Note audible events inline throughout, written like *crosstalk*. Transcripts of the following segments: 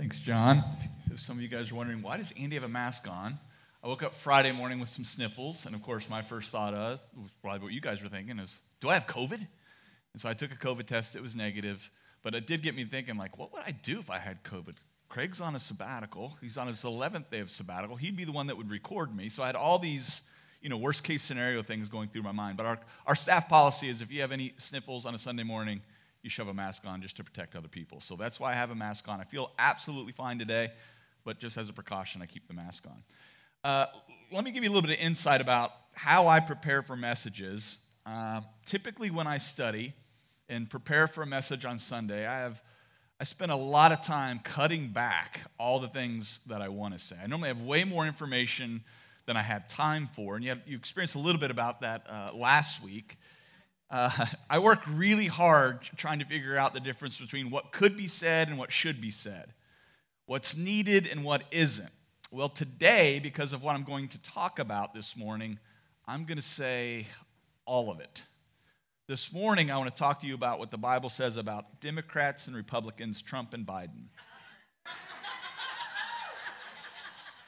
Thanks, John. If some of you guys are wondering, why does Andy have a mask on? I woke up Friday morning with some sniffles, and of course, my first thought of, was probably what you guys were thinking, is, do I have COVID? And so I took a COVID test, it was negative, but it did get me thinking, like, what would I do if I had COVID? Craig's on a sabbatical. He's on his 11th day of sabbatical. He'd be the one that would record me. So I had all these, you know, worst case scenario things going through my mind. But our, our staff policy is if you have any sniffles on a Sunday morning, you shove a mask on just to protect other people. So that's why I have a mask on. I feel absolutely fine today, but just as a precaution, I keep the mask on. Uh, let me give you a little bit of insight about how I prepare for messages. Uh, typically, when I study and prepare for a message on Sunday, I have I spend a lot of time cutting back all the things that I want to say. I normally have way more information than I have time for, and yet you experienced a little bit about that uh, last week. Uh, *laughs* I work really hard trying to figure out the difference between what could be said and what should be said, what's needed and what isn't. Well, today, because of what I'm going to talk about this morning, I'm going to say all of it. This morning, I want to talk to you about what the Bible says about Democrats and Republicans, Trump and Biden.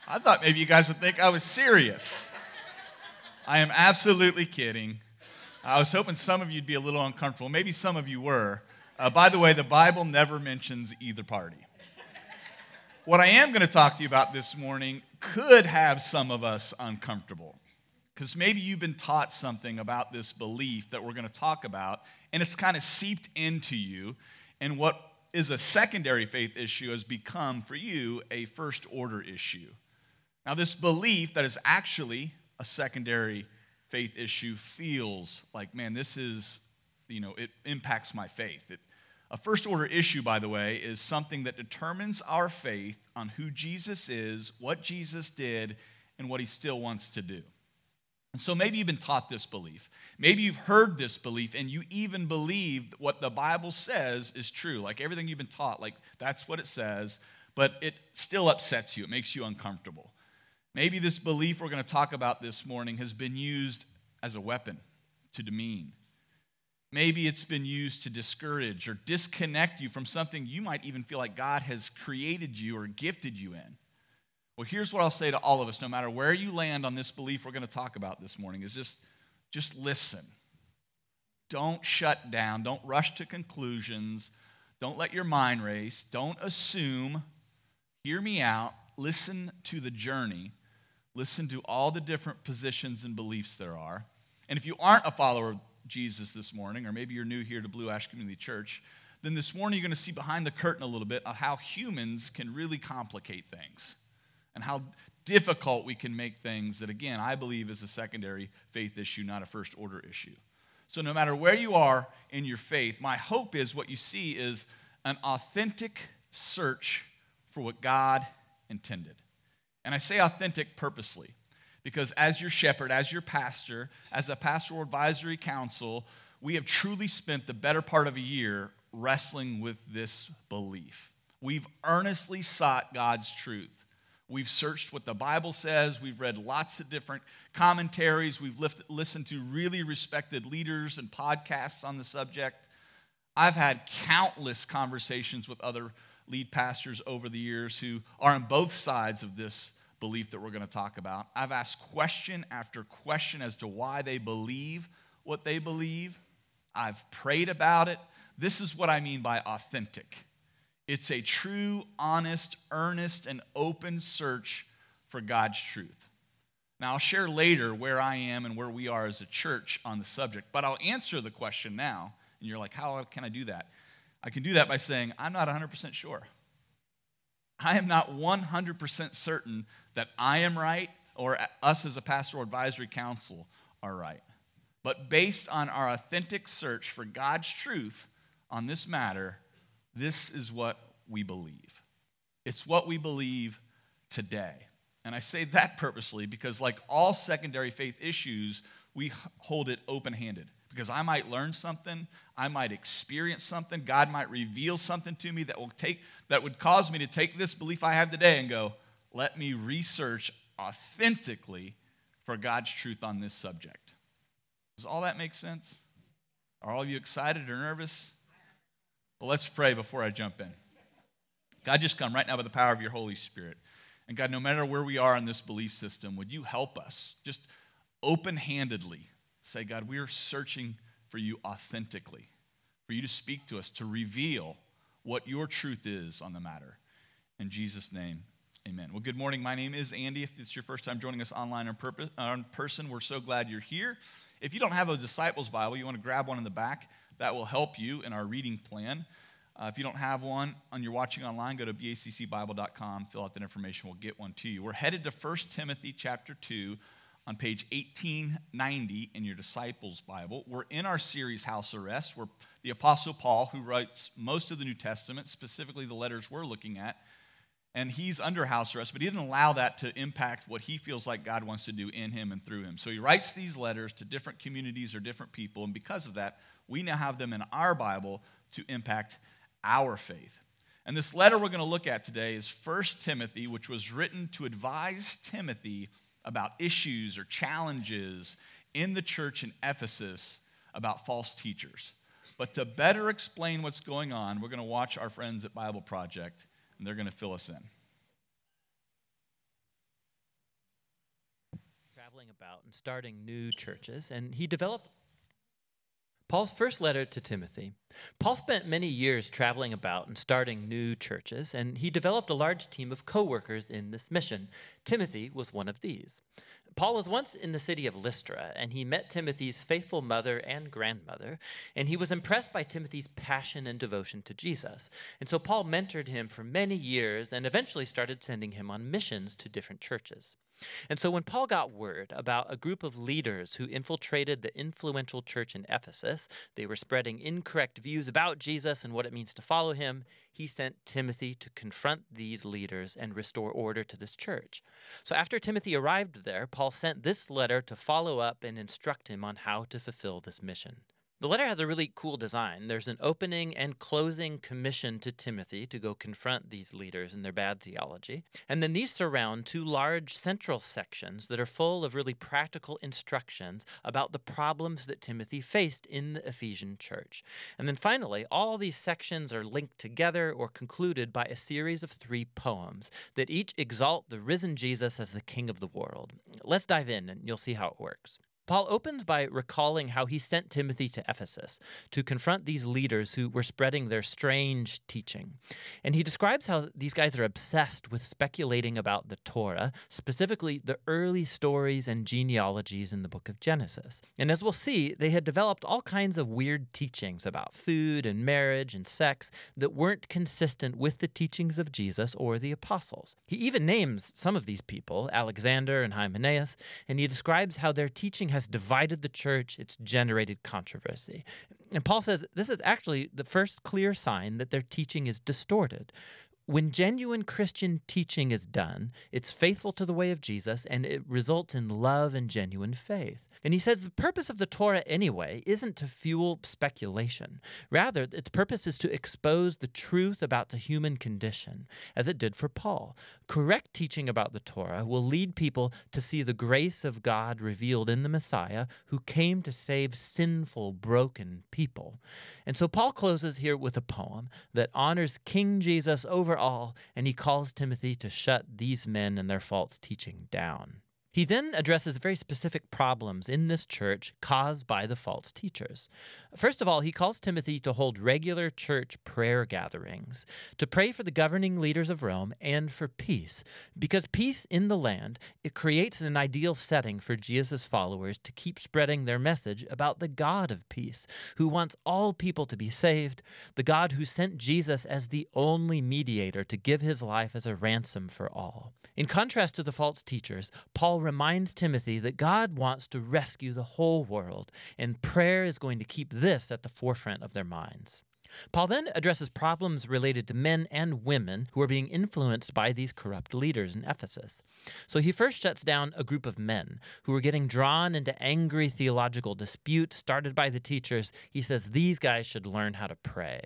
I thought maybe you guys would think I was serious. I am absolutely kidding. I was hoping some of you'd be a little uncomfortable. Maybe some of you were. Uh, by the way, the Bible never mentions either party. What I am going to talk to you about this morning could have some of us uncomfortable. Because maybe you've been taught something about this belief that we're going to talk about, and it's kind of seeped into you. And what is a secondary faith issue has become for you a first order issue. Now, this belief that is actually a secondary faith issue feels like, man, this is, you know, it impacts my faith. It, a first order issue, by the way, is something that determines our faith on who Jesus is, what Jesus did, and what he still wants to do. And so maybe you've been taught this belief. Maybe you've heard this belief and you even believe what the Bible says is true. Like everything you've been taught, like that's what it says, but it still upsets you. It makes you uncomfortable. Maybe this belief we're going to talk about this morning has been used as a weapon to demean. Maybe it's been used to discourage or disconnect you from something you might even feel like God has created you or gifted you in. Well, here's what I'll say to all of us, no matter where you land on this belief we're going to talk about this morning, is just, just listen. Don't shut down. Don't rush to conclusions. Don't let your mind race. Don't assume. Hear me out. Listen to the journey Listen to all the different positions and beliefs there are. And if you aren't a follower of Jesus this morning, or maybe you're new here to Blue Ash Community Church, then this morning you're going to see behind the curtain a little bit of how humans can really complicate things and how difficult we can make things that, again, I believe is a secondary faith issue, not a first order issue. So, no matter where you are in your faith, my hope is what you see is an authentic search for what God intended. And I say authentic purposely because as your shepherd, as your pastor, as a pastoral advisory council, we have truly spent the better part of a year wrestling with this belief. We've earnestly sought God's truth. We've searched what the Bible says. We've read lots of different commentaries. We've listened to really respected leaders and podcasts on the subject. I've had countless conversations with other lead pastors over the years who are on both sides of this belief that we're going to talk about. I've asked question after question as to why they believe what they believe. I've prayed about it. This is what I mean by authentic it's a true, honest, earnest, and open search for God's truth. Now, I'll share later where I am and where we are as a church on the subject, but I'll answer the question now. And you're like, how can I do that? I can do that by saying, I'm not 100% sure. I am not 100% certain that I am right or us as a pastoral advisory council are right. But based on our authentic search for God's truth on this matter, this is what we believe. It's what we believe today. And I say that purposely because, like all secondary faith issues, we hold it open handed because I might learn something, I might experience something, God might reveal something to me that will take that would cause me to take this belief I have today and go, let me research authentically for God's truth on this subject. Does all that make sense? Are all of you excited or nervous? Well, let's pray before I jump in. God, just come right now by the power of your Holy Spirit. And God, no matter where we are in this belief system, would you help us just open handedly say, God, we are searching for you authentically, for you to speak to us, to reveal what your truth is on the matter. In Jesus' name, amen. Well, good morning. My name is Andy. If it's your first time joining us online or purpose, on person, we're so glad you're here. If you don't have a disciples Bible, you want to grab one in the back. That will help you in our reading plan. Uh, if you don't have one and you're watching online, go to baccbible.com, fill out that information, we'll get one to you. We're headed to 1 Timothy chapter 2 on page 1890 in your disciples Bible. We're in our series House Arrest, where the Apostle Paul, who writes most of the New Testament, specifically the letters we're looking at, and he's under house arrest, but he didn't allow that to impact what he feels like God wants to do in him and through him. So he writes these letters to different communities or different people, and because of that, we now have them in our Bible to impact our faith. And this letter we're going to look at today is 1 Timothy, which was written to advise Timothy about issues or challenges in the church in Ephesus about false teachers. But to better explain what's going on, we're going to watch our friends at Bible Project, and they're going to fill us in. Traveling about and starting new churches, and he developed Paul's first letter to Timothy. Paul spent many years traveling about and starting new churches, and he developed a large team of co workers in this mission. Timothy was one of these. Paul was once in the city of Lystra, and he met Timothy's faithful mother and grandmother, and he was impressed by Timothy's passion and devotion to Jesus. And so Paul mentored him for many years and eventually started sending him on missions to different churches. And so when Paul got word about a group of leaders who infiltrated the influential church in Ephesus, they were spreading incorrect views about Jesus and what it means to follow him, he sent Timothy to confront these leaders and restore order to this church. So after Timothy arrived there, Paul sent this letter to follow up and instruct him on how to fulfill this mission. The letter has a really cool design. There's an opening and closing commission to Timothy to go confront these leaders and their bad theology. And then these surround two large central sections that are full of really practical instructions about the problems that Timothy faced in the Ephesian church. And then finally, all these sections are linked together or concluded by a series of three poems that each exalt the risen Jesus as the King of the world. Let's dive in and you'll see how it works. Paul opens by recalling how he sent Timothy to Ephesus to confront these leaders who were spreading their strange teaching. And he describes how these guys are obsessed with speculating about the Torah, specifically the early stories and genealogies in the book of Genesis. And as we'll see, they had developed all kinds of weird teachings about food and marriage and sex that weren't consistent with the teachings of Jesus or the apostles. He even names some of these people, Alexander and Hymenaeus, and he describes how their teaching has divided the church, it's generated controversy. And Paul says this is actually the first clear sign that their teaching is distorted. When genuine Christian teaching is done, it's faithful to the way of Jesus and it results in love and genuine faith. And he says the purpose of the Torah, anyway, isn't to fuel speculation. Rather, its purpose is to expose the truth about the human condition, as it did for Paul. Correct teaching about the Torah will lead people to see the grace of God revealed in the Messiah who came to save sinful, broken people. And so Paul closes here with a poem that honors King Jesus over all, and he calls Timothy to shut these men and their false teaching down. He then addresses very specific problems in this church caused by the false teachers. First of all, he calls Timothy to hold regular church prayer gatherings, to pray for the governing leaders of Rome and for peace, because peace in the land, it creates an ideal setting for Jesus' followers to keep spreading their message about the God of peace, who wants all people to be saved, the God who sent Jesus as the only mediator to give his life as a ransom for all. In contrast to the false teachers, Paul reminds Timothy that God wants to rescue the whole world, and prayer is going to keep this at the forefront of their minds. Paul then addresses problems related to men and women who are being influenced by these corrupt leaders in Ephesus. So he first shuts down a group of men who are getting drawn into angry theological disputes started by the teachers. He says these guys should learn how to pray.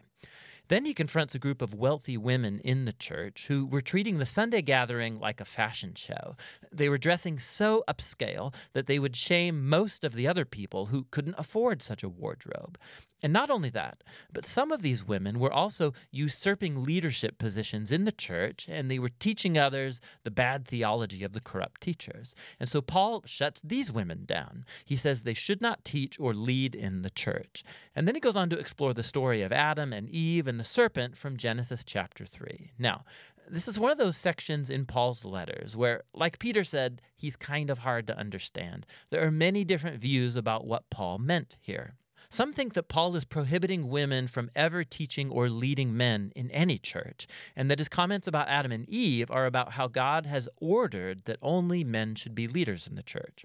Then he confronts a group of wealthy women in the church who were treating the Sunday gathering like a fashion show. They were dressing so upscale that they would shame most of the other people who couldn't afford such a wardrobe. And not only that, but some of these women were also usurping leadership positions in the church, and they were teaching others the bad theology of the corrupt teachers. And so Paul shuts these women down. He says they should not teach or lead in the church. And then he goes on to explore the story of Adam and Eve and the serpent from Genesis chapter 3. Now, this is one of those sections in Paul's letters where, like Peter said, he's kind of hard to understand. There are many different views about what Paul meant here. Some think that Paul is prohibiting women from ever teaching or leading men in any church, and that his comments about Adam and Eve are about how God has ordered that only men should be leaders in the church.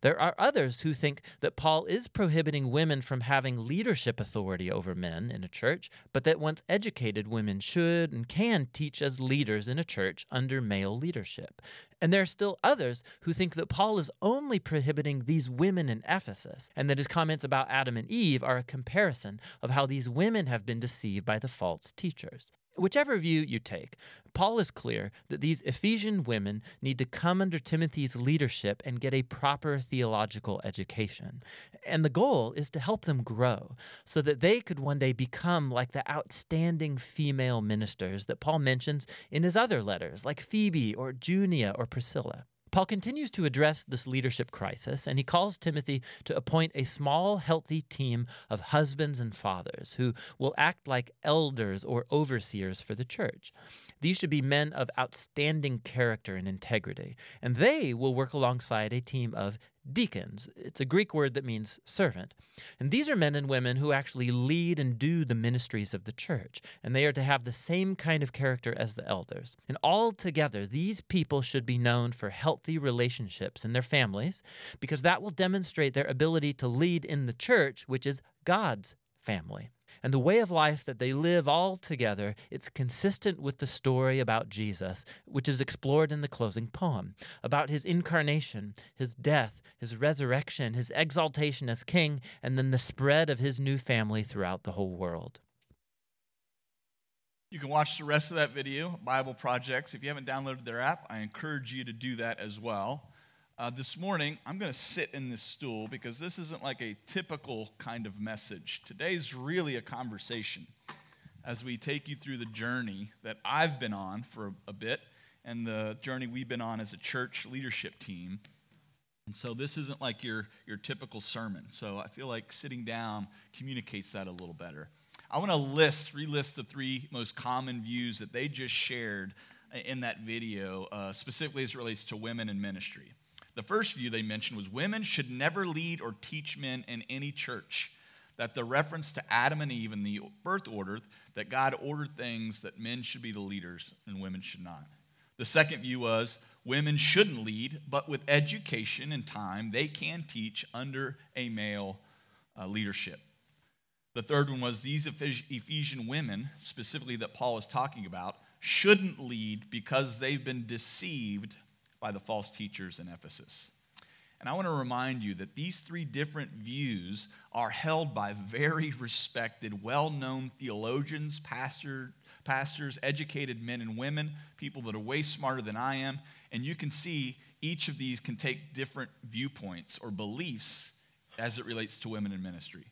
There are others who think that Paul is prohibiting women from having leadership authority over men in a church, but that once educated women should and can teach as leaders in a church under male leadership. And there are still others who think that Paul is only prohibiting these women in Ephesus, and that his comments about Adam and Eve are a comparison of how these women have been deceived by the false teachers. Whichever view you take, Paul is clear that these Ephesian women need to come under Timothy's leadership and get a proper theological education. And the goal is to help them grow so that they could one day become like the outstanding female ministers that Paul mentions in his other letters, like Phoebe or Junia or Priscilla. Paul continues to address this leadership crisis, and he calls Timothy to appoint a small, healthy team of husbands and fathers who will act like elders or overseers for the church. These should be men of outstanding character and integrity, and they will work alongside a team of deacons. It's a Greek word that means servant. And these are men and women who actually lead and do the ministries of the church, and they are to have the same kind of character as the elders. And all together, these people should be known for healthy relationships in their families, because that will demonstrate their ability to lead in the church, which is God's family and the way of life that they live all together, it's consistent with the story about Jesus, which is explored in the closing poem, about his incarnation, his death, his resurrection, his exaltation as king, and then the spread of his new family throughout the whole world. You can watch the rest of that video, Bible Projects. If you haven't downloaded their app, I encourage you to do that as well. Uh, this morning, I'm going to sit in this stool because this isn't like a typical kind of message. Today's really a conversation as we take you through the journey that I've been on for a bit and the journey we've been on as a church leadership team. And so this isn't like your, your typical sermon. So I feel like sitting down communicates that a little better. I want to list, relist the three most common views that they just shared in that video, uh, specifically as it relates to women in ministry. The first view they mentioned was women should never lead or teach men in any church. That the reference to Adam and Eve in the birth order, that God ordered things that men should be the leaders and women should not. The second view was women shouldn't lead, but with education and time, they can teach under a male uh, leadership. The third one was these Ephesian women, specifically that Paul is talking about, shouldn't lead because they've been deceived by the false teachers in Ephesus. And I want to remind you that these three different views are held by very respected, well known theologians, pastor, pastors, educated men and women, people that are way smarter than I am. And you can see each of these can take different viewpoints or beliefs as it relates to women in ministry.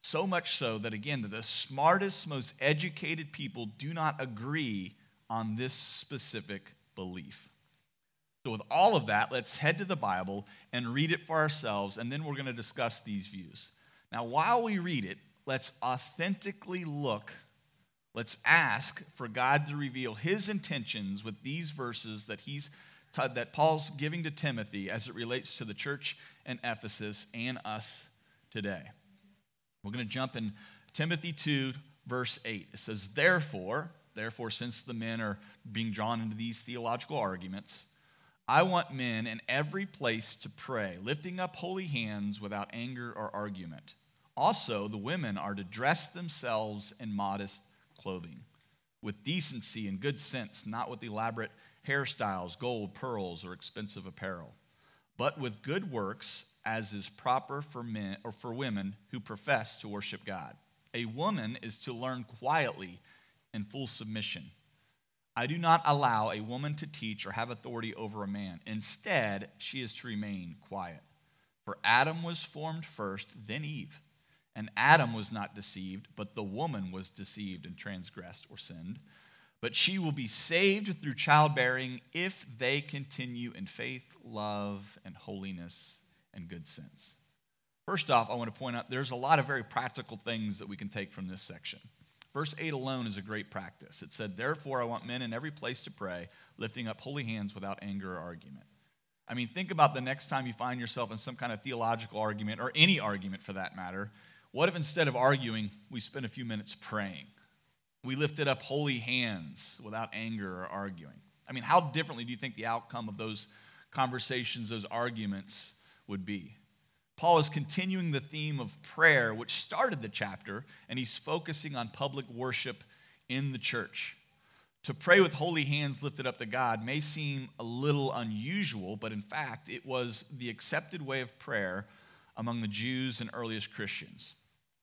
So much so that, again, the smartest, most educated people do not agree on this specific belief. So, with all of that, let's head to the Bible and read it for ourselves, and then we're going to discuss these views. Now, while we read it, let's authentically look, let's ask for God to reveal his intentions with these verses that he's that Paul's giving to Timothy as it relates to the church in Ephesus and us today. We're going to jump in Timothy 2 verse 8. It says, "Therefore, therefore since the men are being drawn into these theological arguments, I want men in every place to pray, lifting up holy hands without anger or argument. Also, the women are to dress themselves in modest clothing, with decency and good sense, not with elaborate hairstyles, gold, pearls, or expensive apparel, but with good works, as is proper for men or for women who profess to worship God. A woman is to learn quietly in full submission. I do not allow a woman to teach or have authority over a man. Instead, she is to remain quiet. For Adam was formed first, then Eve. And Adam was not deceived, but the woman was deceived and transgressed or sinned. But she will be saved through childbearing if they continue in faith, love, and holiness and good sense. First off, I want to point out there's a lot of very practical things that we can take from this section. Verse 8 alone is a great practice. It said, Therefore, I want men in every place to pray, lifting up holy hands without anger or argument. I mean, think about the next time you find yourself in some kind of theological argument, or any argument for that matter. What if instead of arguing, we spent a few minutes praying? We lifted up holy hands without anger or arguing. I mean, how differently do you think the outcome of those conversations, those arguments would be? Paul is continuing the theme of prayer, which started the chapter, and he's focusing on public worship in the church. To pray with holy hands lifted up to God may seem a little unusual, but in fact, it was the accepted way of prayer among the Jews and earliest Christians.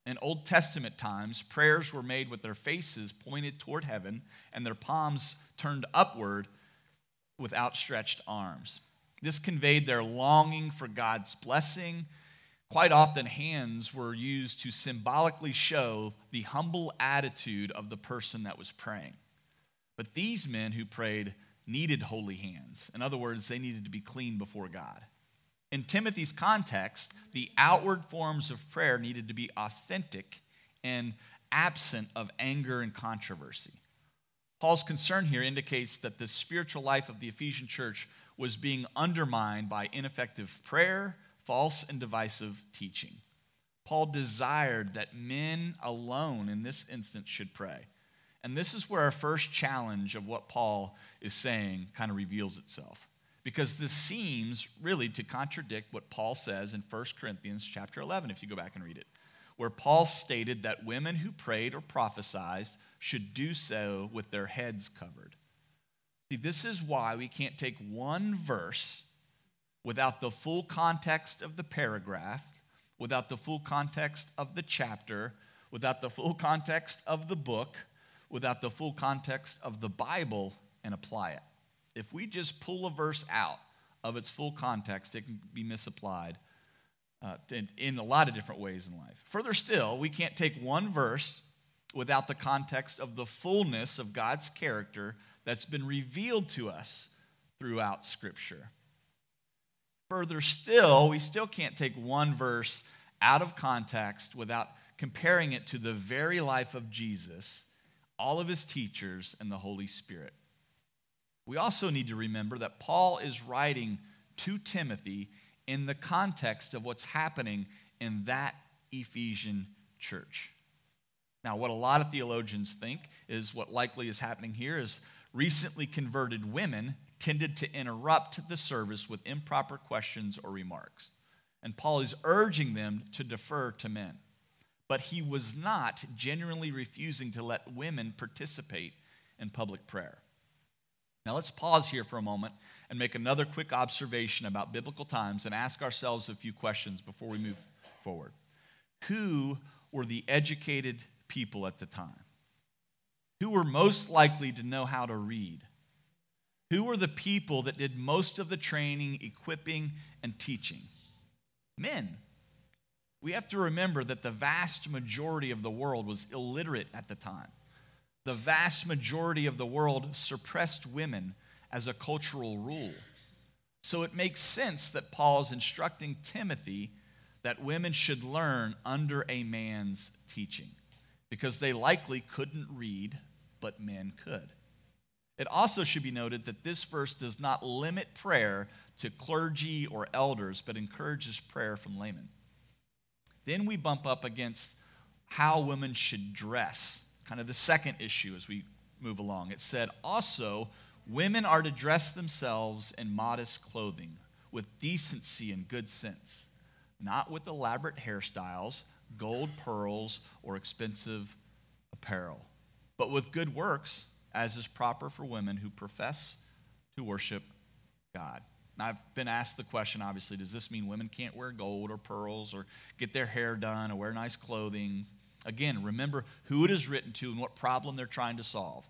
In Old Testament times, prayers were made with their faces pointed toward heaven and their palms turned upward with outstretched arms. This conveyed their longing for God's blessing Quite often, hands were used to symbolically show the humble attitude of the person that was praying. But these men who prayed needed holy hands. In other words, they needed to be clean before God. In Timothy's context, the outward forms of prayer needed to be authentic and absent of anger and controversy. Paul's concern here indicates that the spiritual life of the Ephesian church was being undermined by ineffective prayer false and divisive teaching. Paul desired that men alone in this instance should pray. And this is where our first challenge of what Paul is saying kind of reveals itself. Because this seems really to contradict what Paul says in 1 Corinthians chapter 11 if you go back and read it, where Paul stated that women who prayed or prophesied should do so with their heads covered. See, this is why we can't take one verse without the full context of the paragraph, without the full context of the chapter, without the full context of the book, without the full context of the Bible, and apply it. If we just pull a verse out of its full context, it can be misapplied uh, in, in a lot of different ways in life. Further still, we can't take one verse without the context of the fullness of God's character that's been revealed to us throughout Scripture. Further still, we still can't take one verse out of context without comparing it to the very life of Jesus, all of his teachers, and the Holy Spirit. We also need to remember that Paul is writing to Timothy in the context of what's happening in that Ephesian church. Now, what a lot of theologians think is what likely is happening here is recently converted women tended to interrupt the service with improper questions or remarks. And Paul is urging them to defer to men. But he was not genuinely refusing to let women participate in public prayer. Now let's pause here for a moment and make another quick observation about biblical times and ask ourselves a few questions before we move forward. Who were the educated people at the time? Who were most likely to know how to read? Who were the people that did most of the training, equipping, and teaching? Men. We have to remember that the vast majority of the world was illiterate at the time. The vast majority of the world suppressed women as a cultural rule. So it makes sense that Paul is instructing Timothy that women should learn under a man's teaching because they likely couldn't read, but men could. It also should be noted that this verse does not limit prayer to clergy or elders, but encourages prayer from laymen. Then we bump up against how women should dress, kind of the second issue as we move along. It said, also, women are to dress themselves in modest clothing with decency and good sense, not with elaborate hairstyles, gold pearls, or expensive apparel, but with good works as is proper for women who profess to worship God. Now, I've been asked the question, obviously, does this mean women can't wear gold or pearls or get their hair done or wear nice clothing? Again, remember who it is written to and what problem they're trying to solve.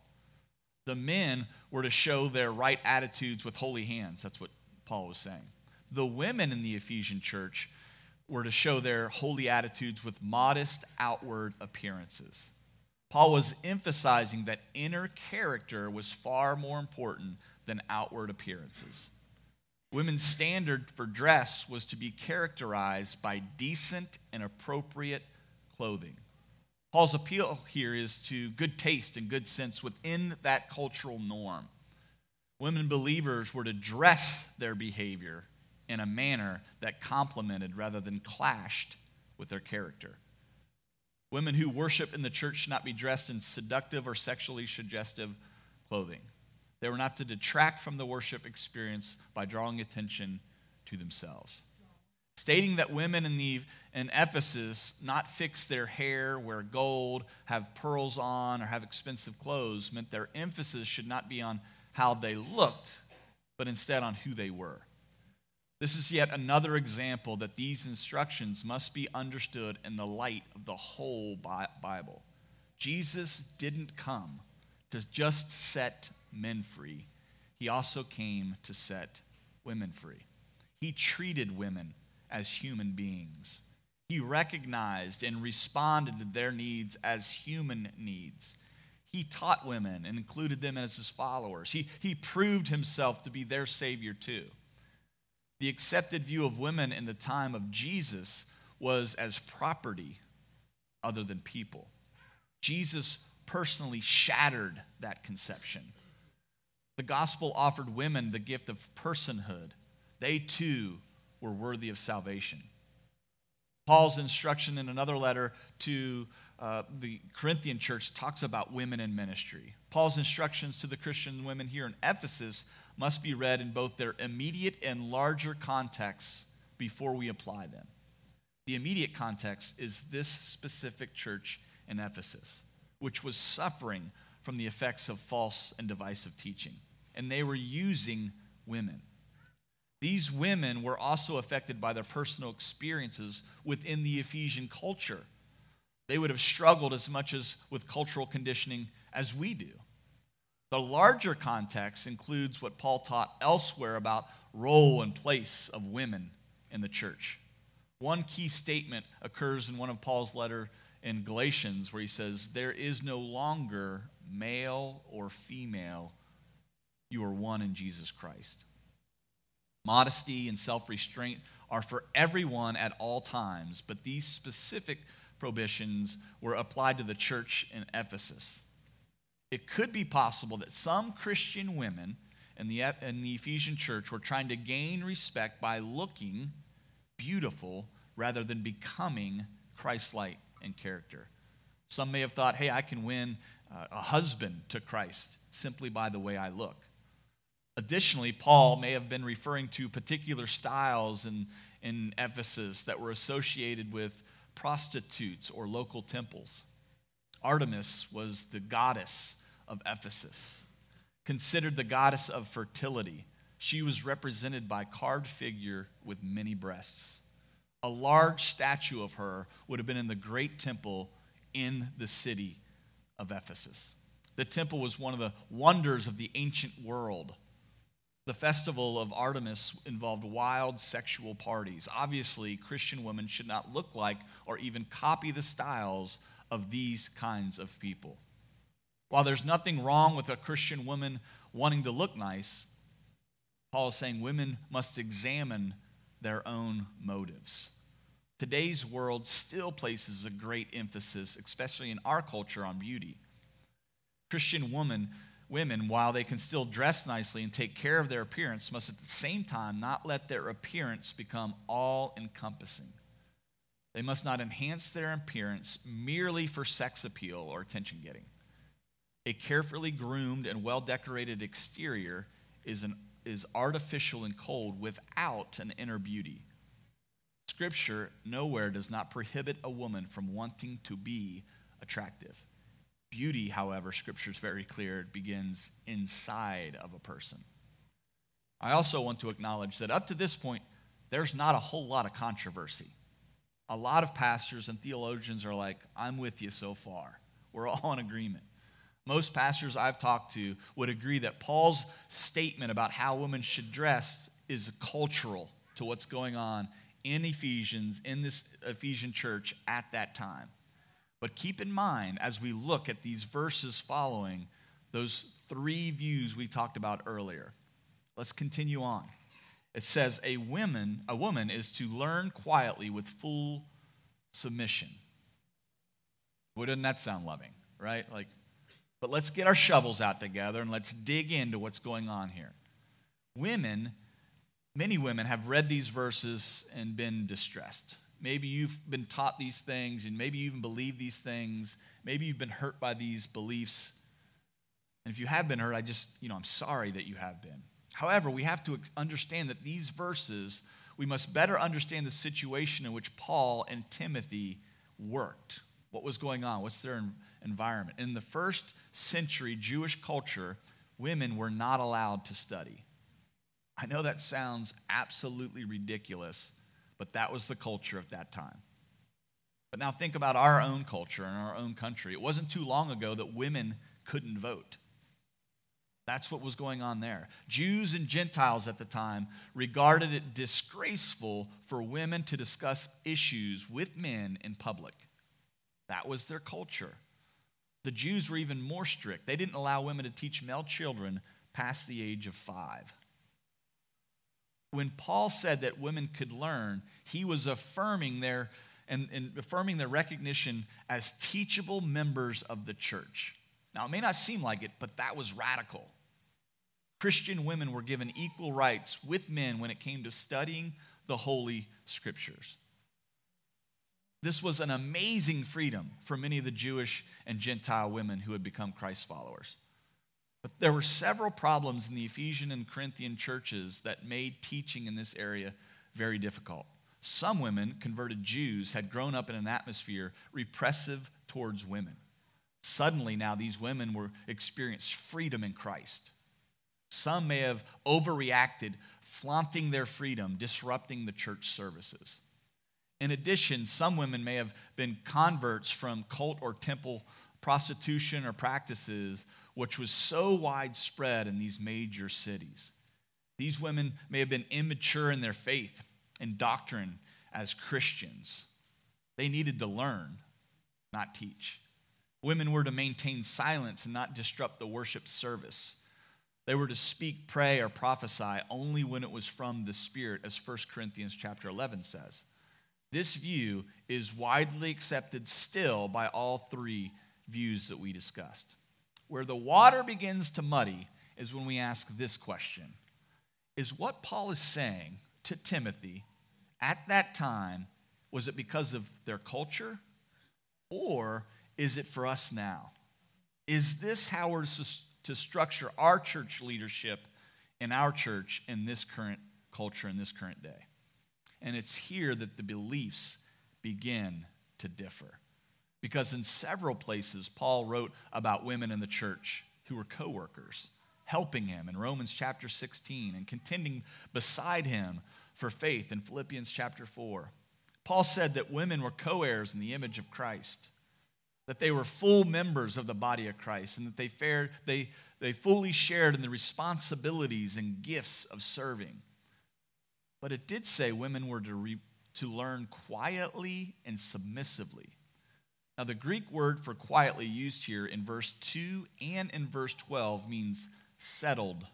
The men were to show their right attitudes with holy hands. That's what Paul was saying. The women in the Ephesian church were to show their holy attitudes with modest outward appearances. Paul was emphasizing that inner character was far more important than outward appearances. Women's standard for dress was to be characterized by decent and appropriate clothing. Paul's appeal here is to good taste and good sense within that cultural norm. Women believers were to dress their behavior in a manner that complemented rather than clashed with their character. Women who worship in the church should not be dressed in seductive or sexually suggestive clothing. They were not to detract from the worship experience by drawing attention to themselves. Stating that women in, the, in Ephesus not fix their hair, wear gold, have pearls on, or have expensive clothes meant their emphasis should not be on how they looked, but instead on who they were. This is yet another example that these instructions must be understood in the light of the whole Bible. Jesus didn't come to just set men free, he also came to set women free. He treated women as human beings. He recognized and responded to their needs as human needs. He taught women and included them as his followers. He, he proved himself to be their Savior too. The accepted view of women in the time of Jesus was as property other than people. Jesus personally shattered that conception. The gospel offered women the gift of personhood. They too were worthy of salvation. Paul's instruction in another letter to uh, the Corinthian church talks about women in ministry. Paul's instructions to the Christian women here in Ephesus must be read in both their immediate and larger contexts before we apply them. The immediate context is this specific church in Ephesus, which was suffering from the effects of false and divisive teaching, and they were using women. These women were also affected by their personal experiences within the Ephesian culture. They would have struggled as much as with cultural conditioning as we do. The larger context includes what Paul taught elsewhere about role and place of women in the church. One key statement occurs in one of Paul's letter in Galatians where he says, There is no longer male or female. You are one in Jesus Christ. Modesty and self restraint are for everyone at all times, but these specific prohibitions were applied to the church in Ephesus it could be possible that some Christian women in the, in the Ephesian church were trying to gain respect by looking beautiful rather than becoming Christ like in character. Some may have thought, hey, I can win uh, a husband to Christ simply by the way I look. Additionally, Paul may have been referring to particular styles in, in Ephesus that were associated with prostitutes or local temples. Artemis was the goddess of Ephesus. Considered the goddess of fertility, she was represented by a carved figure with many breasts. A large statue of her would have been in the great temple in the city of Ephesus. The temple was one of the wonders of the ancient world. The festival of Artemis involved wild sexual parties. Obviously, Christian women should not look like or even copy the styles of these kinds of people. While there's nothing wrong with a Christian woman wanting to look nice, Paul is saying women must examine their own motives. Today's world still places a great emphasis, especially in our culture, on beauty. Christian women, women, while they can still dress nicely and take care of their appearance, must at the same time not let their appearance become all encompassing. They must not enhance their appearance merely for sex appeal or attention getting. A carefully groomed and well decorated exterior is, an, is artificial and cold without an inner beauty. Scripture nowhere does not prohibit a woman from wanting to be attractive. Beauty, however, Scripture is very clear, it begins inside of a person. I also want to acknowledge that up to this point, there's not a whole lot of controversy. a lot of pastors and theologians are like, I'm with you so far. We're all in agreement. Most pastors I've talked to would agree that Paul's statement about how women should dress is cultural to what's going on in Ephesians, in this Ephesian church at that time. But keep in mind, as we look at these verses following, those three views we talked about earlier. Let's continue on. It says a woman, a woman is to learn quietly with full submission. Doesn't that sound loving, right? Like, but let's get our shovels out together and let's dig into what's going on here. Women Many women have read these verses and been distressed. Maybe you've been taught these things, and maybe you even believe these things. Maybe you've been hurt by these beliefs. And if you have been hurt, I just, you know, I'm sorry that you have been. However, we have to understand that these verses, we must better understand the situation in which Paul and Timothy worked. What was going on? What's their environment? In the first century Jewish culture, women were not allowed to study. I know that sounds absolutely ridiculous, but that was the culture of that time. But now think about our own culture and our own country. It wasn't too long ago that women couldn't vote. That's what was going on there. Jews and Gentiles at the time regarded it disgraceful for women to discuss issues with men in public. That was their culture. The Jews were even more strict. They didn't allow women to teach male children past the age of five when Paul said that women could learn, he was affirming their and, and, affirming their recognition as teachable members of the church. Now, it may not seem like it, but that was radical. Christian women were given equal rights with men when it came to studying the Holy Scriptures. This was an amazing freedom for many of the Jewish and Gentile women who had become Christ followers. But there were several problems in the Ephesian and Corinthian churches that made teaching in this area very difficult. Some women, converted Jews, had grown up in an atmosphere repressive towards women. Suddenly, now these women were experienced freedom in Christ. Some may have overreacted, flaunting their freedom, disrupting the church services. In addition, some women may have been converts from cult or temple prostitution or practices which was so widespread in these major cities. These women may have been immature in their faith and doctrine as Christians. They needed to learn, not teach. Women were to maintain silence and not disrupt the worship service. They were to speak, pray, or prophesy only when it was from the Spirit, as 1 Corinthians chapter 11 says. This view is widely accepted still by all three views that we discussed. Where the water begins to muddy is when we ask this question Is what Paul is saying to Timothy at that time, was it because of their culture? Or is it for us now? Is this how we're to structure our church leadership in our church in this current culture, in this current day? And it's here that the beliefs begin to differ. Because in several places, Paul wrote about women in the church who were co workers, helping him in Romans chapter 16 and contending beside him for faith in Philippians chapter 4. Paul said that women were co heirs in the image of Christ, that they were full members of the body of Christ, and that they, fared, they, they fully shared in the responsibilities and gifts of serving. But it did say women were to, re, to learn quietly and submissively now, the Greek word for quietly used here in verse 2 and in verse 12 means settled,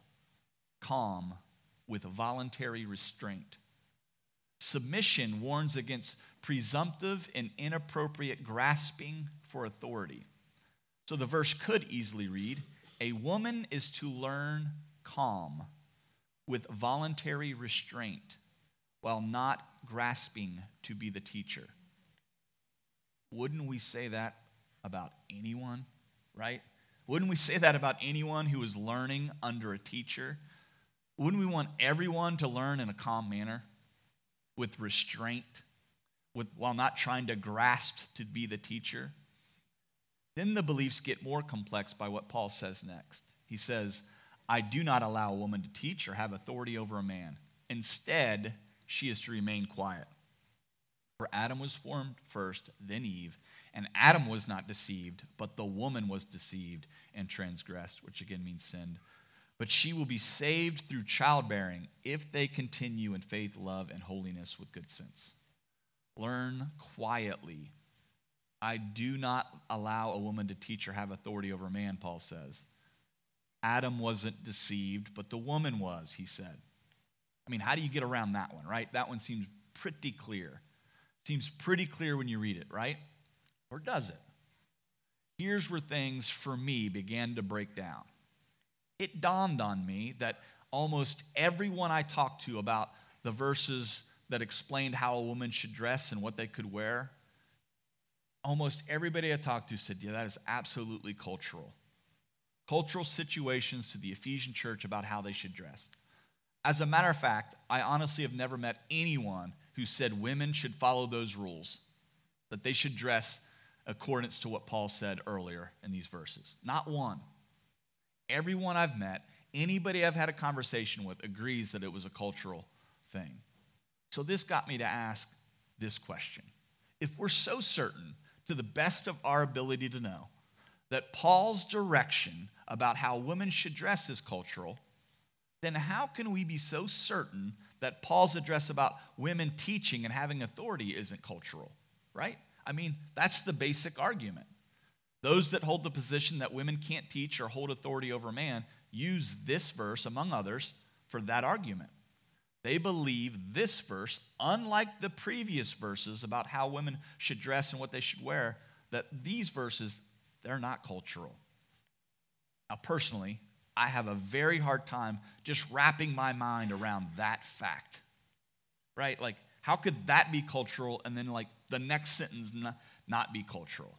calm, with voluntary restraint. Submission warns against presumptive and inappropriate grasping for authority. So the verse could easily read A woman is to learn calm with voluntary restraint while not grasping to be the teacher. Wouldn't we say that about anyone, right? Wouldn't we say that about anyone who is learning under a teacher? Wouldn't we want everyone to learn in a calm manner, with restraint, with, while not trying to grasp to be the teacher? Then the beliefs get more complex by what Paul says next. He says, I do not allow a woman to teach or have authority over a man. Instead, she is to remain quiet. For Adam was formed first, then Eve. And Adam was not deceived, but the woman was deceived and transgressed, which again means sinned. But she will be saved through childbearing if they continue in faith, love, and holiness with good sense. Learn quietly. I do not allow a woman to teach or have authority over a man, Paul says. Adam wasn't deceived, but the woman was, he said. I mean, how do you get around that one, right? That one seems pretty clear. Seems pretty clear when you read it, right? Or does it? Here's where things for me began to break down. It dawned on me that almost everyone I talked to about the verses that explained how a woman should dress and what they could wear, almost everybody I talked to said, Yeah, that is absolutely cultural. Cultural situations to the Ephesian church about how they should dress. As a matter of fact, I honestly have never met anyone who said women should follow those rules, that they should dress accordance to what Paul said earlier in these verses. Not one. Everyone I've met, anybody I've had a conversation with, agrees that it was a cultural thing. So this got me to ask this question. If we're so certain, to the best of our ability to know, that Paul's direction about how women should dress is cultural, then how can we be so certain that Paul's address about women teaching and having authority isn't cultural, right? I mean, that's the basic argument. Those that hold the position that women can't teach or hold authority over man use this verse, among others, for that argument. They believe this verse, unlike the previous verses about how women should dress and what they should wear, that these verses, they're not cultural. Now, personally, I have a very hard time just wrapping my mind around that fact. Right? Like, how could that be cultural and then, like, the next sentence not, be cultural?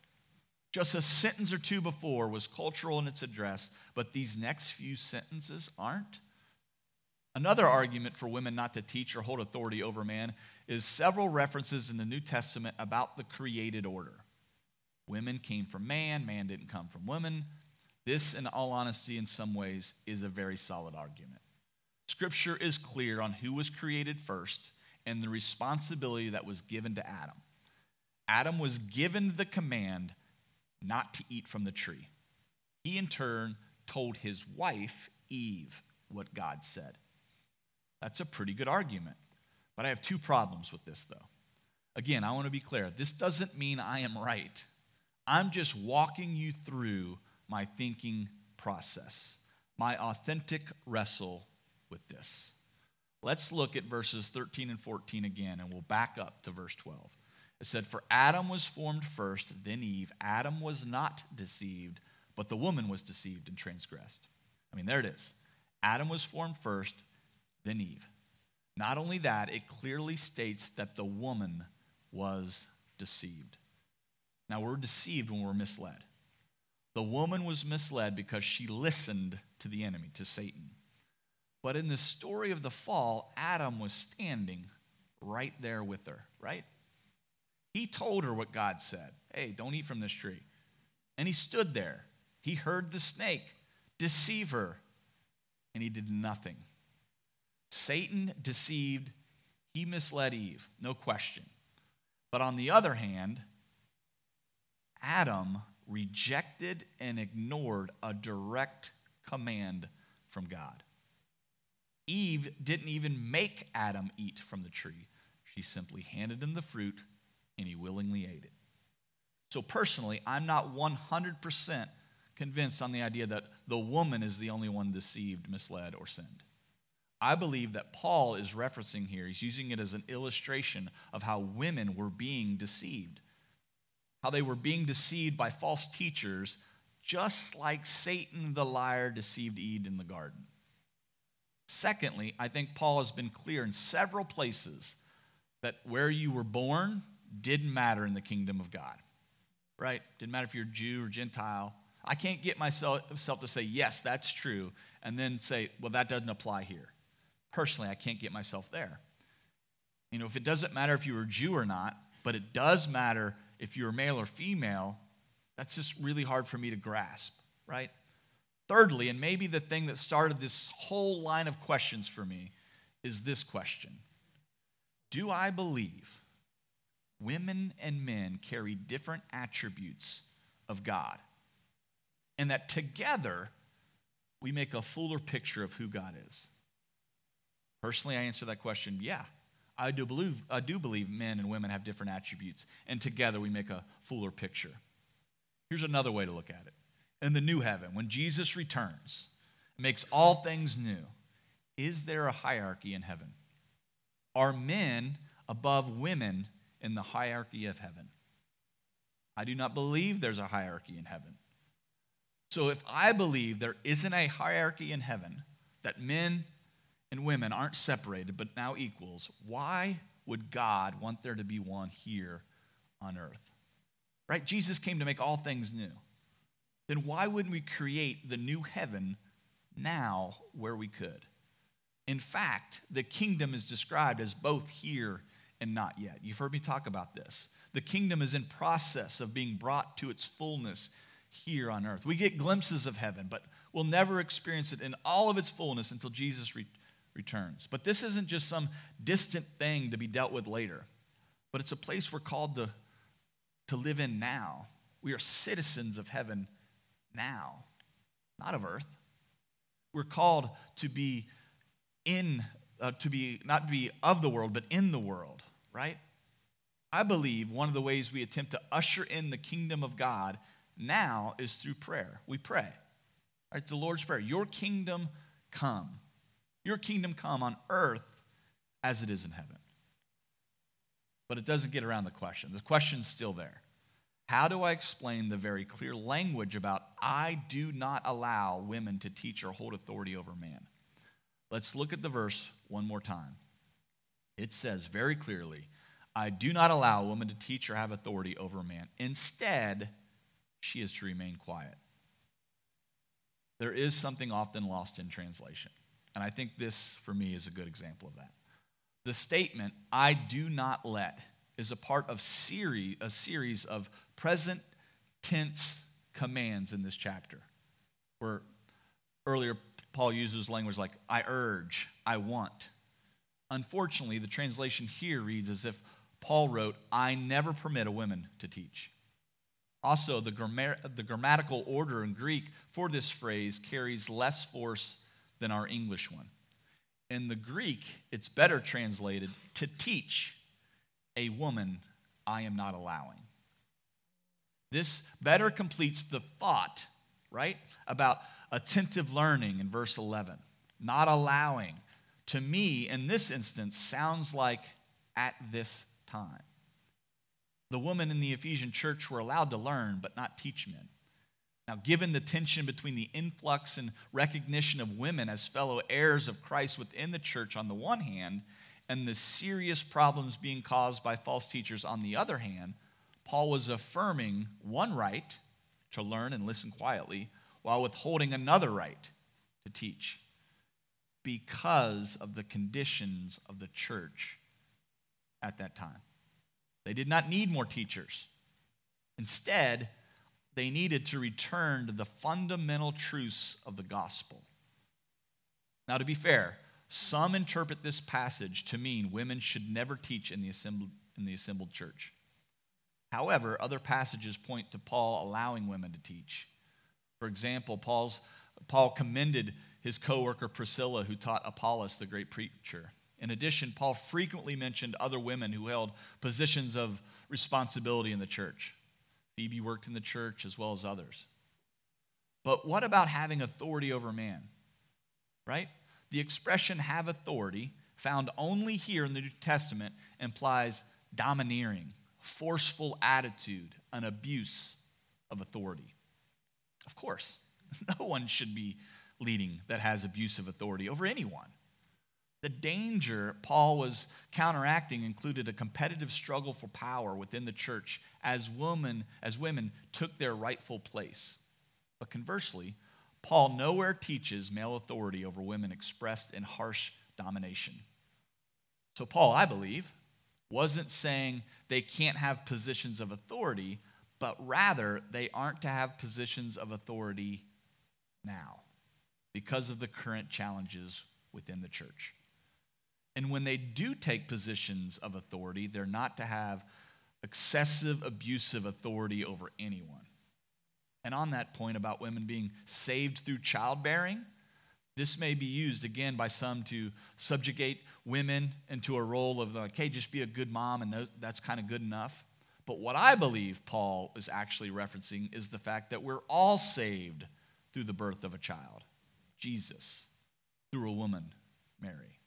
Just a sentence or two before was cultural in its address, but these next few sentences aren't. Another argument for women not to teach or hold authority over man is several references in the New Testament about the created order. Women came from man, man didn't come from women. This, in all honesty, in some ways, is a very solid argument. Scripture is clear on who was created first and the responsibility that was given to Adam. Adam was given the command not to eat from the tree. He, in turn, told his wife, Eve, what God said. That's a pretty good argument. But I have two problems with this, though. Again, I want to be clear. This doesn't mean I am right. I'm just walking you through my thinking process, my authentic wrestle with this. Let's look at verses 13 and 14 again, and we'll back up to verse 12. It said, For Adam was formed first, then Eve. Adam was not deceived, but the woman was deceived and transgressed. I mean, there it is. Adam was formed first, then Eve. Not only that, it clearly states that the woman was deceived. Now, we're deceived when we're misled. The woman was misled because she listened to the enemy, to Satan. But in the story of the fall, Adam was standing right there with her, right? He told her what God said hey, don't eat from this tree. And he stood there. He heard the snake deceive her, and he did nothing. Satan deceived, he misled Eve, no question. But on the other hand, Adam rejected and ignored a direct command from God. Eve didn't even make Adam eat from the tree. She simply handed him the fruit and he willingly ate it. So, personally, I'm not 100% convinced on the idea that the woman is the only one deceived, misled, or sinned. I believe that Paul is referencing here, he's using it as an illustration of how women were being deceived how they were being deceived by false teachers, just like Satan the liar deceived Eve in the garden. Secondly, I think Paul has been clear in several places that where you were born didn't matter in the kingdom of God, right? Didn't matter if you're Jew or Gentile. I can't get myself to say, yes, that's true, and then say, well, that doesn't apply here. Personally, I can't get myself there. You know, if it doesn't matter if you were Jew or not, but it does matter if you're male or female, that's just really hard for me to grasp, right? Thirdly, and maybe the thing that started this whole line of questions for me is this question Do I believe women and men carry different attributes of God. And that together, we make a fuller picture of who God is. Personally, I answer that question yeah. I do believe, I do believe men and women have different attributes, and together we make a fuller picture. Here's another way to look at it. In the new heaven, when Jesus returns, makes all things new, is there a hierarchy in heaven? Are men above women in the hierarchy of heaven? I do not believe there's a hierarchy in heaven. So if I believe there isn't a hierarchy in heaven, that men and women aren't separated but now equals, why would God want there to be one here on earth? Right? Jesus came to make all things new. Then why wouldn't we create the new heaven now where we could? In fact, the kingdom is described as both here and not yet. You've heard me talk about this. The kingdom is in process of being brought to its fullness here on earth. We get glimpses of heaven, but we'll never experience it in all of its fullness until Jesus re- returns. But this isn't just some distant thing to be dealt with later, but it's a place we're called to, to live in now. We are citizens of heaven now, not of earth. We're called to be in, uh, to be, not to be of the world, but in the world, right? I believe one of the ways we attempt to usher in the kingdom of God now is through prayer. We pray. Right? The Lord's Prayer. Your kingdom come. Your kingdom come on earth as it is in heaven. But it doesn't get around the question. The question's still there. How do I explain the very clear language about I do not allow women to teach or hold authority over man? Let's look at the verse one more time. It says very clearly, I do not allow a woman to teach or have authority over a man. Instead, she is to remain quiet. There is something often lost in translation. And I think this, for me, is a good example of that. The statement, I do not let, is a part of series, a series of present tense commands in this chapter. Where earlier Paul uses language like, I urge, I want. Unfortunately, the translation here reads as if Paul wrote, I never permit a woman to teach. Also, the, grammar- the grammatical order in Greek for this phrase carries less force than our English one. In the Greek, it's better translated to teach a woman I am not allowing. This better completes the thought, right, about attentive learning in verse 11. Not allowing, to me, in this instance, sounds like at this time. The women in the Ephesian church were allowed to learn, but not teach men. Now, given the tension between the influx and recognition of women as fellow heirs of Christ within the church on the one hand, and the serious problems being caused by false teachers on the other hand, Paul was affirming one right to learn and listen quietly while withholding another right to teach because of the conditions of the church at that time. They did not need more teachers. Instead, they needed to return to the fundamental truths of the gospel. Now, to be fair, some interpret this passage to mean women should never teach in the assembled, in the assembled church. However, other passages point to Paul allowing women to teach. For example, Paul's, Paul commended his co-worker Priscilla, who taught Apollos, the great preacher. In addition, Paul frequently mentioned other women who held positions of responsibility in the church. Phoebe worked in the church as well as others. But what about having authority over man? Right? The expression have authority, found only here in the New Testament, implies domineering, forceful attitude, an abuse of authority. Of course, *laughs* no one should be leading that has abusive authority over anyone. The danger Paul was counteracting included a competitive struggle for power within the church as women, as women took their rightful place. But conversely, Paul nowhere teaches male authority over women expressed in harsh domination. So, Paul, I believe, wasn't saying they can't have positions of authority, but rather they aren't to have positions of authority now because of the current challenges within the church. And when they do take positions of authority, they're not to have excessive, abusive authority over anyone. And on that point about women being saved through childbearing, this may be used again by some to subjugate women into a role of like, hey, just be a good mom and that's kind of good enough. But what I believe Paul is actually referencing is the fact that we're all saved through the birth of a child, Jesus, through a woman, Mary.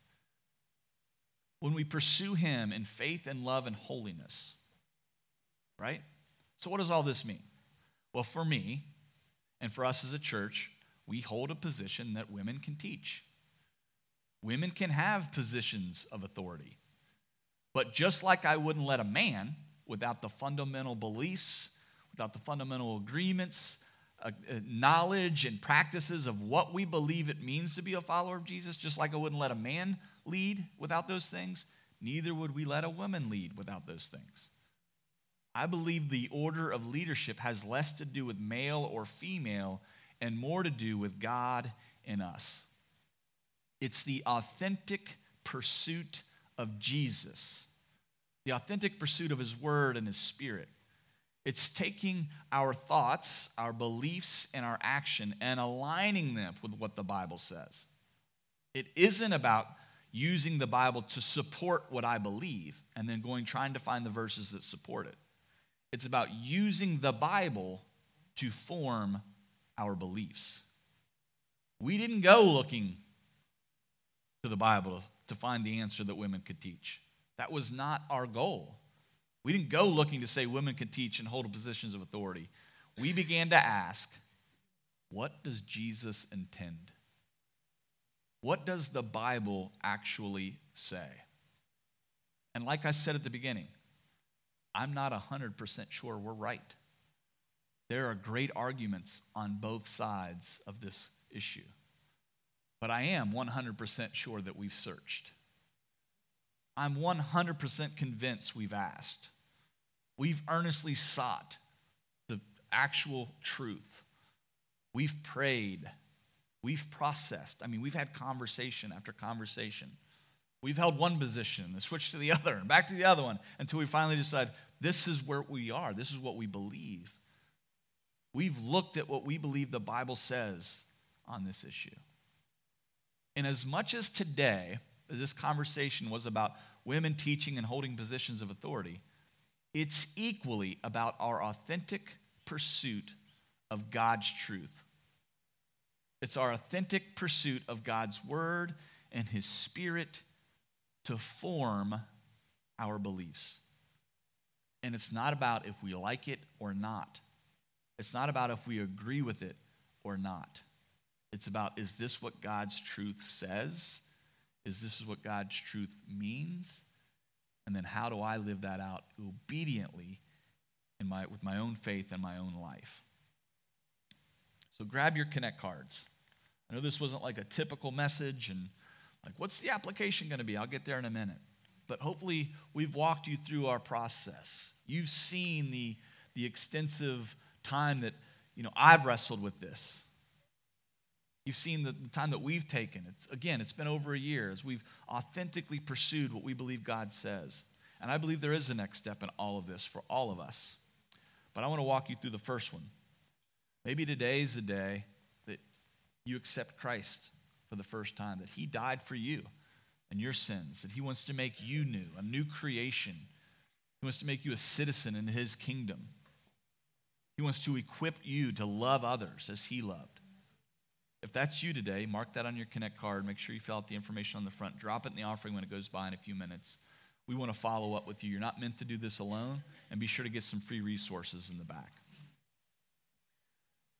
When we pursue him in faith and love and holiness, right? So, what does all this mean? Well, for me and for us as a church, we hold a position that women can teach. Women can have positions of authority. But just like I wouldn't let a man, without the fundamental beliefs, without the fundamental agreements, uh, uh, knowledge, and practices of what we believe it means to be a follower of Jesus, just like I wouldn't let a man lead without those things, neither would we let a woman lead without those things. I believe the order of leadership has less to do with male or female and more to do with God in us. It's the authentic pursuit of Jesus, the authentic pursuit of His Word and His Spirit. It's taking our thoughts, our beliefs, and our action and aligning them with what the Bible says. It isn't about using the Bible to support what I believe and then going trying to find the verses that support it. It's about using the Bible to form our beliefs. We didn't go looking to the Bible to find the answer that women could teach. That was not our goal. We didn't go looking to say women can teach and hold positions of authority. We began to ask, what does Jesus intend? What does the Bible actually say? And like I said at the beginning, I'm not 100% sure we're right. There are great arguments on both sides of this issue. But I am 100% sure that we've searched. I'm 100% convinced we've asked. We've earnestly sought the actual truth. We've prayed. We've processed. I mean, we've had conversation after conversation. We've held one position and switched to the *laughs* other and back to the other one until we finally decide this is where we are. This is what we believe. We've looked at what we believe the Bible says on this issue. And as much as today, this conversation was about women teaching and holding positions of authority, it's equally about our authentic pursuit of God's truth. It's our authentic pursuit of God's word and his spirit to form our beliefs. And it's not about if we like it or not. It's not about if we agree with it or not. It's about is this what God's truth says? Is this what God's truth means? And then how do I live that out obediently in my, with my own faith and my own life? So grab your Connect cards. I know this wasn't like a typical message and like, what's the application going to be? I'll get there in a minute. But hopefully, we've walked you through our process. You've seen the, the extensive time that you know I've wrestled with this. You've seen the, the time that we've taken. It's, again, it's been over a year as we've authentically pursued what we believe God says. And I believe there is a next step in all of this for all of us. But I want to walk you through the first one. Maybe today is the day that you accept Christ for the first time, that He died for you and your sins, that He wants to make you new, a new creation. He wants to make you a citizen in His kingdom. He wants to equip you to love others as He loved. If that's you today, mark that on your Connect card. Make sure you fill out the information on the front. Drop it in the offering when it goes by in a few minutes. We want to follow up with you. You're not meant to do this alone, and be sure to get some free resources in the back.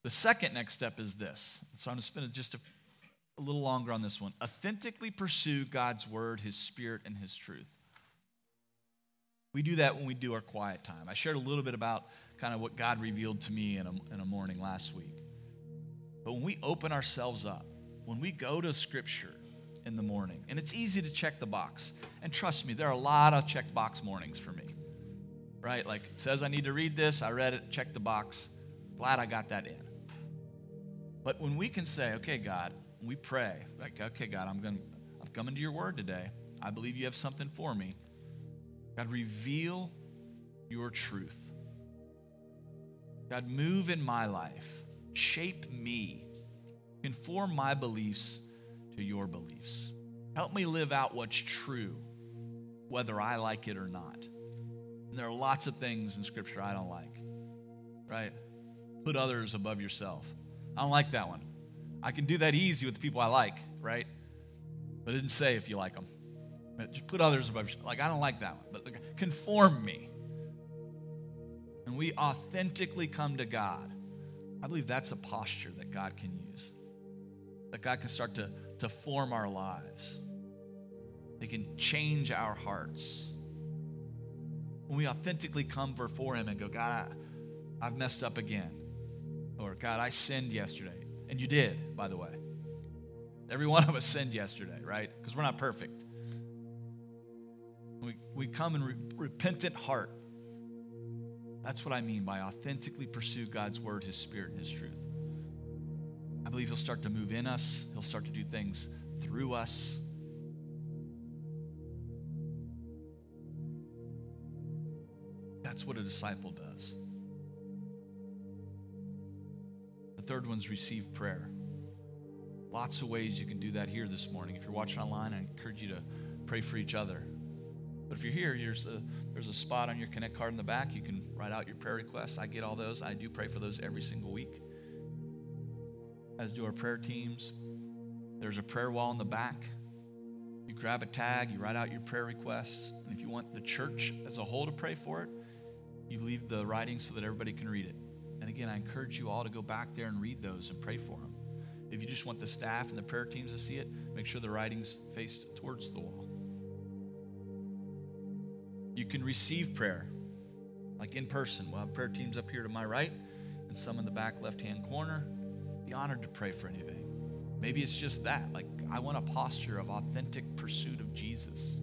The second next step is this. So I'm going to spend just a, a little longer on this one. Authentically pursue God's word, his spirit, and his truth. We do that when we do our quiet time. I shared a little bit about kind of what God revealed to me in a, in a morning last week. But when we open ourselves up, when we go to Scripture in the morning, and it's easy to check the box, and trust me, there are a lot of check box mornings for me, right? Like it says I need to read this, I read it, check the box, glad I got that in. But when we can say, okay, God, we pray, like, okay, God, I'm going, I'm coming to your word today. I believe you have something for me. God, reveal your truth. God, move in my life, shape me, conform my beliefs to your beliefs. Help me live out what's true, whether I like it or not. And there are lots of things in Scripture I don't like, right? Put others above yourself. I don't like that one. I can do that easy with the people I like, right? But it didn't say if you like them. Just put others above. Like, I don't like that one, but conform me. And we authentically come to God. I believe that's a posture that God can use. That God can start to, to form our lives. He can change our hearts. When we authentically come before Him and go, God, I, I've messed up again. Or, God, I sinned yesterday. And you did, by the way. Every one of us sinned yesterday, right? Because we're not perfect. We, we come in re- repentant heart. That's what I mean by authentically pursue God's word, His spirit, and His truth. I believe He'll start to move in us, He'll start to do things through us. That's what a disciple does. Third one's receive prayer. Lots of ways you can do that here this morning. If you're watching online, I encourage you to pray for each other. But if you're here, there's a, uh, there's a spot on your Connect card in the back. You can write out your prayer requests. I get all those. I do pray for those every single week, as do our prayer teams. There's a prayer wall in the back. You grab a tag, you write out your prayer requests. And if you want the church as a whole to pray for it, you leave the writing so that everybody can read it. And again, I encourage you all to go back there and read those and pray for them. If you just want the staff and the prayer teams to see it, make sure the writing's faced towards the wall. You can receive prayer, like in person. We'll have prayer teams up here to my right and some in the back left hand corner. Be honored to pray for anything. Maybe it's just that. Like, I want a posture of authentic pursuit of Jesus.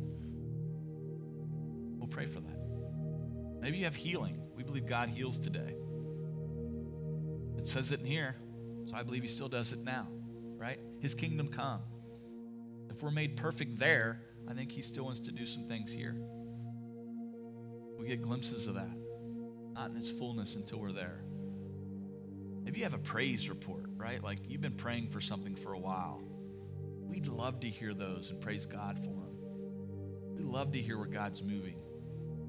We'll pray for that. Maybe you have healing. We believe God heals today. It says it in here, so I believe He still does it now, right? His kingdom come. If we're made perfect there, I think He still wants to do some things here. We get glimpses of that, not in its fullness until we're there. Maybe you have a praise report, right? Like you've been praying for something for a while. We'd love to hear those and praise God for them. We'd love to hear where God's moving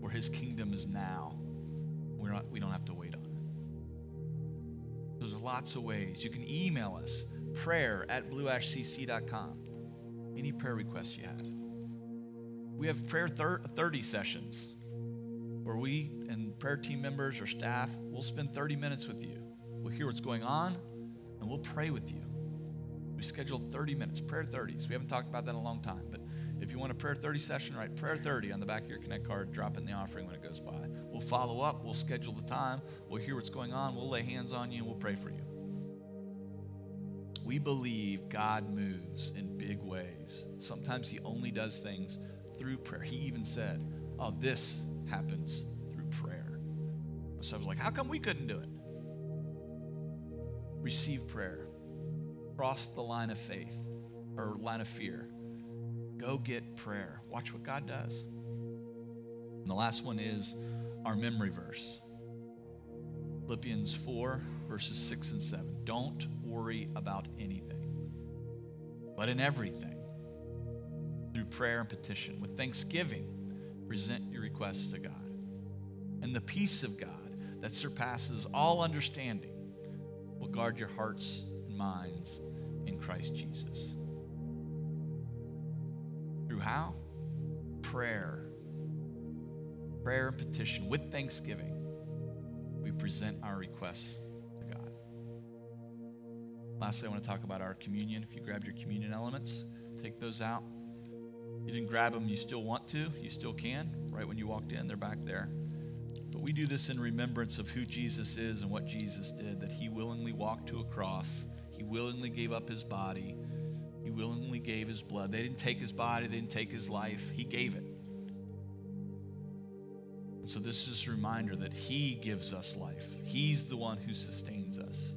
where his kingdom is now. We're not, we don't have to wait on. There's lots of ways. You can email us, prayer at blueashcc.com. Any prayer requests you have. We have prayer 30 sessions where we and prayer team members or staff will spend 30 minutes with you. We'll hear what's going on and we'll pray with you. We scheduled 30 minutes, prayer 30s. We haven't talked about that in a long time, but if you want a prayer 30 session, write prayer 30 on the back of your Connect card, drop in the offering when it goes by. Follow up, we'll schedule the time, we'll hear what's going on, we'll lay hands on you, and we'll pray for you. We believe God moves in big ways. Sometimes He only does things through prayer. He even said, Oh, this happens through prayer. So I was like, How come we couldn't do it? Receive prayer, cross the line of faith or line of fear Go get prayer. Watch what God does. And the last one is our memory verse Philippians 4, verses 6 and 7. Don't worry about anything, but in everything, through prayer and petition, with thanksgiving, present your requests to God. And the peace of God that surpasses all understanding will guard your hearts and minds in Christ Jesus. Through how? Prayer. Prayer and petition with thanksgiving. We present our requests to God. Lastly, I want to talk about our communion. If you grabbed your communion elements, take those out. If you didn't grab them, you still want to, you still can. Right when you walked in, they're back there. But we do this in remembrance of who Jesus is and what Jesus did, that he willingly walked to a cross, he willingly gave up his body he willingly gave his blood. They didn't take his body, they didn't take his life. He gave it. So this is a reminder that he gives us life. He's the one who sustains us.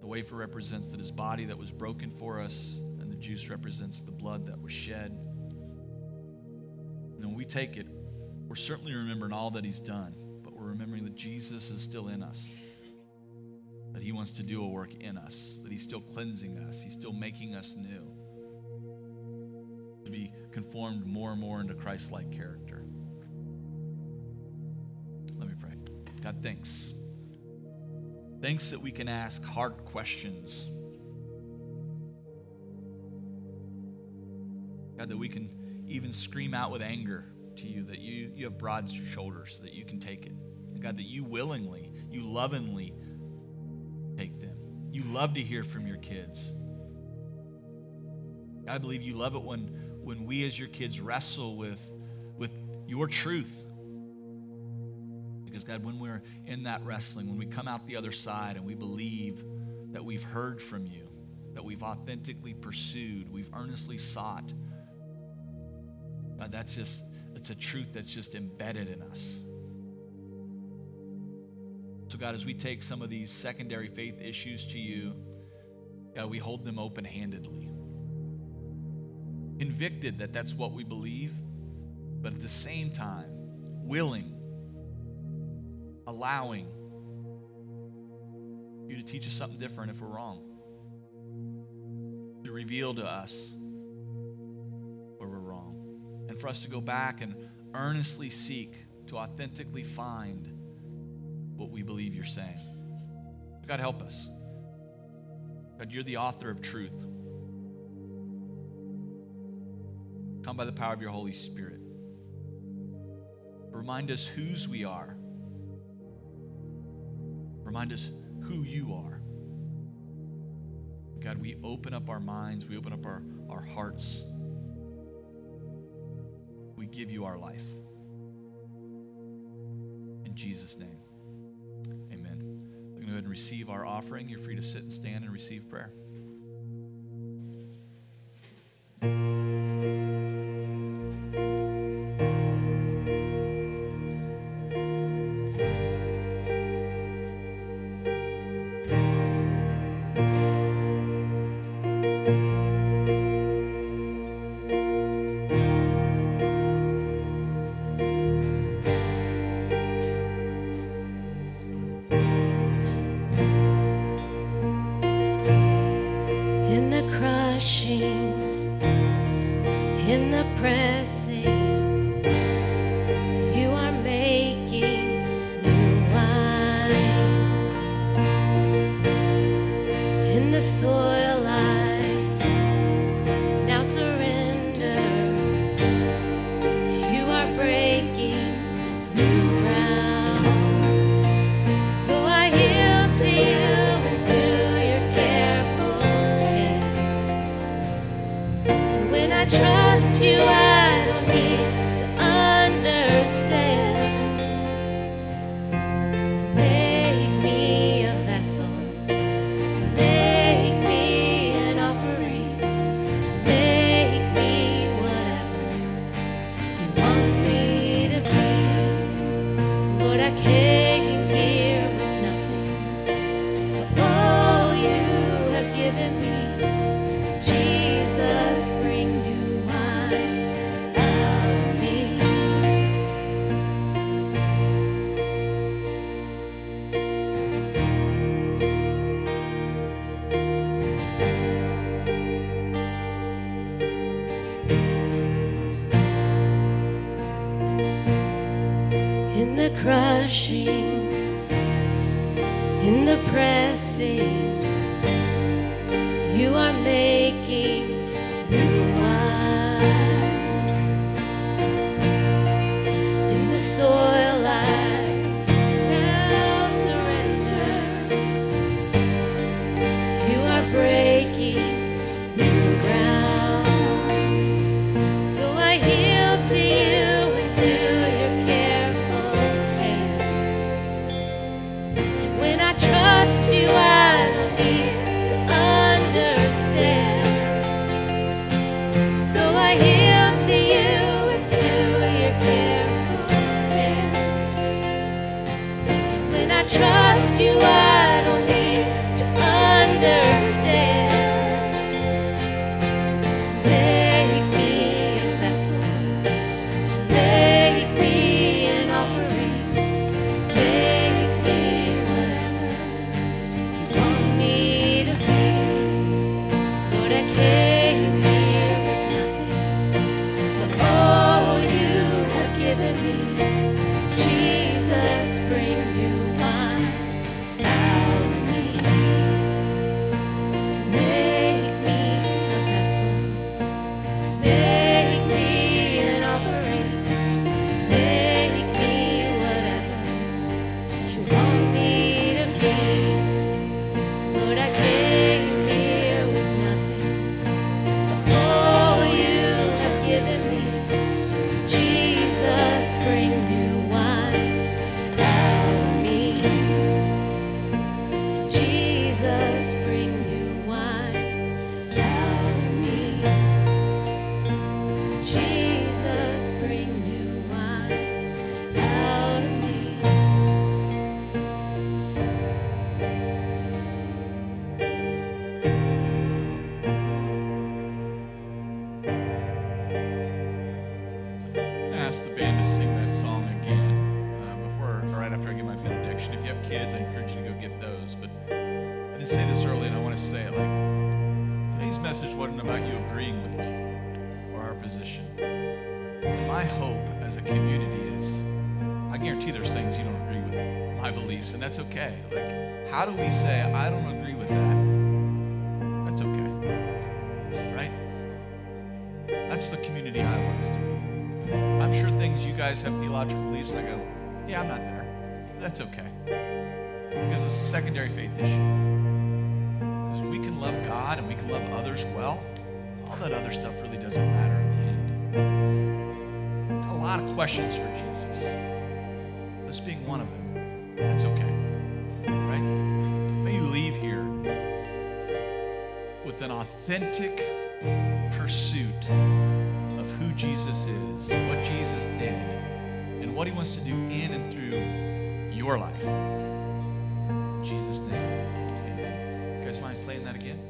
The wafer represents that his body that was broken for us, and the juice represents the blood that was shed. And when we take it, we're certainly remembering all that He's done, but we're remembering that Jesus is still in us. That He wants to do a work in us, that He's still cleansing us, He's still making us new. To be conformed more and more into Christ like character. God, thanks. Thanks that we can ask hard questions. God, that we can even scream out with anger to you, that you, you have broad shoulders, that you can take it. God, that you willingly, you lovingly take them. You love to hear from your kids. I believe you love it when, when we as your kids wrestle with, with your truth because, God, when we're in that wrestling, when we come out the other side and we believe that we've heard from you, that we've authentically pursued, we've earnestly sought, God, that's just, it's a truth that's just embedded in us. So, God, as we take some of these secondary faith issues to you, God, we hold them open handedly. Convicted that that's what we believe, but at the same time, willing allowing you to teach us something different if we're wrong, to reveal to us where we're wrong, and for us to go back and earnestly seek to authentically find what we believe you're saying. God, help us. God, you're the author of truth. Come by the power of your Holy Spirit. Remind us whose we are Remind us who you are. God, we open up our minds, we open up our, our hearts. We give you our life. In Jesus' name, amen. We're going to go ahead and receive our offering. You're free to sit and stand and receive prayer. Machine. questions for Jesus. This being one of them. That's okay. Right? May you leave here with an authentic pursuit of who Jesus is, what Jesus did, and what he wants to do in and through your life. In Jesus' name. Amen. You guys mind playing that again?